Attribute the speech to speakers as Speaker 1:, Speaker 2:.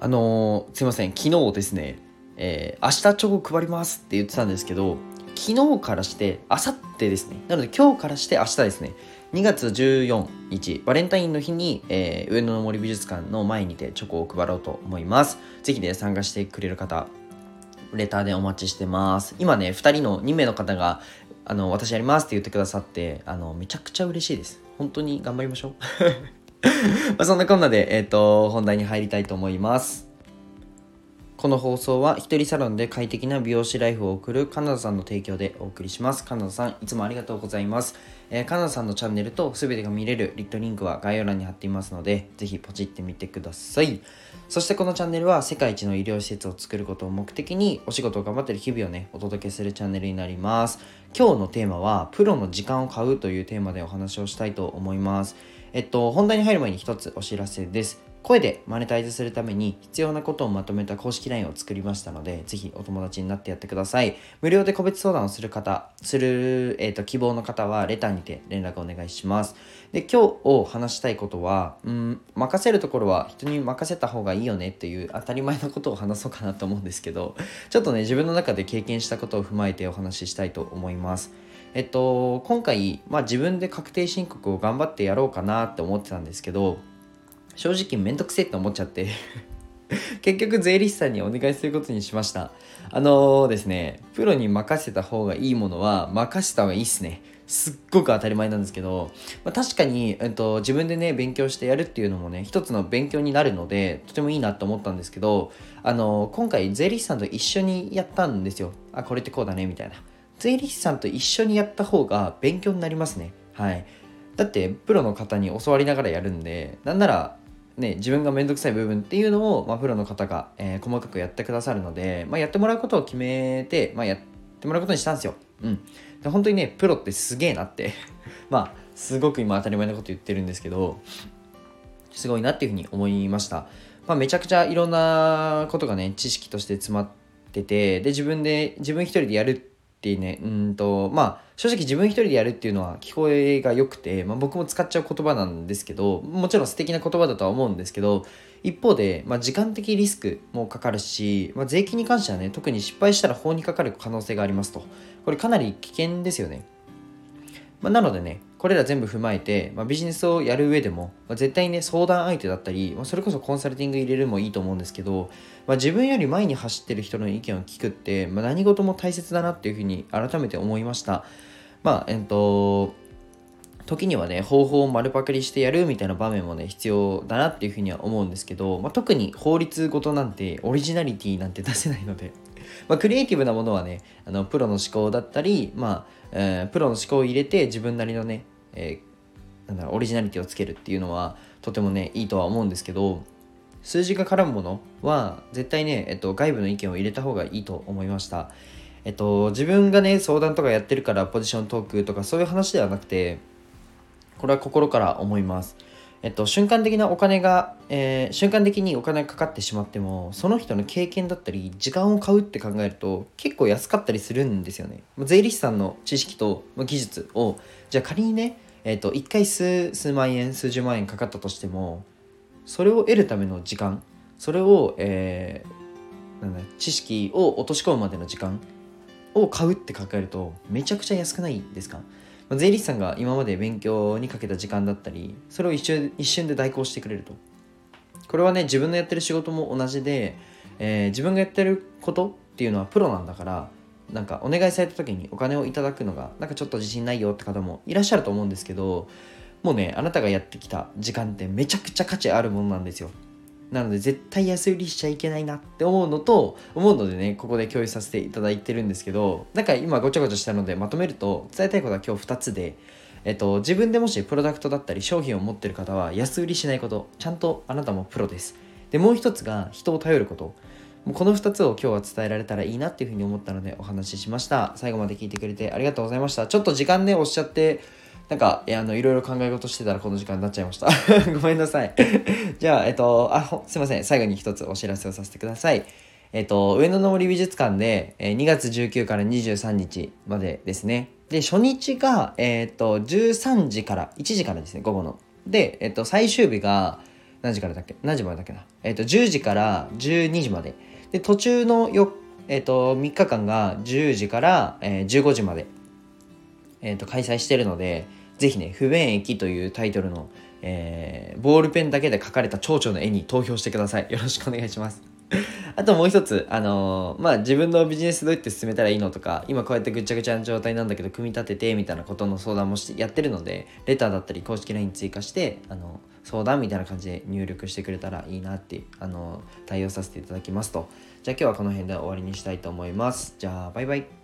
Speaker 1: あのー、すいません、昨日ですね、えー、明日チョコ配りますって言ってたんですけど、昨日からして、明後日ですね。なので今日からして明日ですね。2月14日、バレンタインの日に、えー、上野の森美術館の前にてチョコを配ろうと思います。ぜひね、参加してくれる方、レターでお待ちしてます。今ね、2人の2名の方が、あの、私やりますって言ってくださって、あの、めちゃくちゃ嬉しいです。本当に頑張りましょう。まそんなこんなで、えっ、ー、と、本題に入りたいと思います。この放送は一人サロンで快適な美容師ライフを送るカナダさんの提供でお送りします。カナダさん、いつもありがとうございます。えー、カナダさんのチャンネルと全てが見れるリットリンクは概要欄に貼っていますので、ぜひポチってみてください。そしてこのチャンネルは世界一の医療施設を作ることを目的にお仕事を頑張ってる日々をね、お届けするチャンネルになります。今日のテーマは、プロの時間を買うというテーマでお話をしたいと思います。えっと、本題に入る前に一つお知らせです。声でマネタイズするために必要なことをまとめた公式 LINE を作りましたので、ぜひお友達になってやってください。無料で個別相談をする方、する、えーと、希望の方はレターにて連絡お願いします。で、今日を話したいことは、うん、任せるところは人に任せた方がいいよねっていう当たり前のことを話そうかなと思うんですけど、ちょっとね、自分の中で経験したことを踏まえてお話ししたいと思います。えっと、今回、まあ、自分で確定申告を頑張ってやろうかなって思ってたんですけど、正直めんどくせえって思っちゃって 結局税理士さんにお願いすることにしました。あのー、ですね、プロに任せた方がいいものは任せた方がいいっすね。すっごく当たり前なんですけど、まあ、確かに、えっと、自分でね、勉強してやるっていうのもね、一つの勉強になるので、とてもいいなと思ったんですけど、あのー、今回税理士さんと一緒にやったんですよ。あ、これってこうだね、みたいな。税理士さんと一緒にやった方が勉強になりますね。はい。だって、プロの方に教わりながらやるんで、なんなら、ね、自分が面倒くさい部分っていうのを、まあ、プロの方が、えー、細かくやってくださるので、まあ、やってもらうことを決めて、まあ、やってもらうことにしたんですよ。うん。で本当にね、プロってすげえなって まあ、すごく今当たり前のこと言ってるんですけど、すごいなっていうふうに思いました。まあ、めちゃくちゃいろんなことがね、知識として詰まってて、で、自分で、自分一人でやるっていうね、うんと、まあ、正直自分一人でやるっていうのは聞こえが良くて、まあ、僕も使っちゃう言葉なんですけど、もちろん素敵な言葉だとは思うんですけど、一方で、まあ、時間的リスクもかかるし、まあ、税金に関してはね、特に失敗したら法にかかる可能性がありますと。これかなり危険ですよね。まあ、なのでね、これら全部踏まえて、まあ、ビジネスをやる上でも、まあ、絶対にね、相談相手だったり、まあ、それこそコンサルティング入れるもいいと思うんですけど、まあ、自分より前に走ってる人の意見を聞くって、まあ、何事も大切だなっていうふうに改めて思いました。まあ、えっと、時にはね、方法を丸パクリしてやるみたいな場面もね、必要だなっていうふうには思うんですけど、まあ、特に法律ごとなんて、オリジナリティなんて出せないので、まあ、クリエイティブなものはね、あのプロの思考だったり、まあ、えー、プロの思考を入れて自分なりのね、えー、なんだろう、オリジナリティをつけるっていうのは、とてもね、いいとは思うんですけど、数字が絡むものは、絶対ね、えっと、外部の意見を入れた方がいいと思いました。えっと、自分がね、相談とかやってるからポジショントークとかそういう話ではなくて、これは心から思います。えっと、瞬間的なお金が、えー、瞬間的にお金がかかってしまっても、その人の経験だったり、時間を買うって考えると、結構安かったりするんですよね。税理士さんの知識と技術を、じゃあ仮にね、えっと、1回数数万円、数十万円かかったとしても、それを得るための時間、それを、えー、なんだ知識を落とし込むまでの時間を買うって考えるとめちゃくちゃ安くないですか？ま税理士さんが今まで勉強にかけた時間だったりそれを一瞬一瞬で代行してくれると。これはね自分のやってる仕事も同じで、えー、自分がやってることっていうのはプロなんだからなんかお願いされた時にお金をいただくのがなんかちょっと自信ないよって方もいらっしゃると思うんですけどもうねあなたがやってきた時間ってめちゃくちゃ価値あるものなんですよ。なので絶対安売りしちゃいけないなって思うのと思うのでねここで共有させていただいてるんですけどなんか今ごちゃごちゃしたのでまとめると伝えたいことは今日2つでえっと、自分でもしプロダクトだったり商品を持ってる方は安売りしないことちゃんとあなたもプロです。でもう一つが人を頼ること。この2つを今日は伝えられたらいいなっていうふうに思ったのでお話ししました。最後まで聞いてくれてありがとうございました。ちょっと時間ねおっしゃってなんか、いあの、いろいろ考え事してたらこの時間になっちゃいました。ごめんなさい。じゃあ、えっと、あ、すいません。最後に一つお知らせをさせてください。えっと、上野の森美術館で、え2月19から23日までですね。で、初日が、えっと、13時から、1時からですね、午後の。で、えっと、最終日が、何時からだっけ？何時までだっけな？えっ、と10時から12時までで途中のよ、えー、と3日間が10時から、えー、15時まで、えー、と開催してるのでぜひね「不便駅」というタイトルの、えー、ボールペンだけで描かれた蝶々の絵に投票してくださいよろしくお願いします あともう一つ、あのー、まあ、自分のビジネスどうやって進めたらいいのとか、今こうやってぐちゃぐちゃな状態なんだけど、組み立ててみたいなことの相談もしてやってるので、レターだったり公式 LINE 追加して、あの相談みたいな感じで入力してくれたらいいなって、あの対応させていただきますと。じゃあ今日はこの辺で終わりにしたいと思います。じゃあ、バイバイ。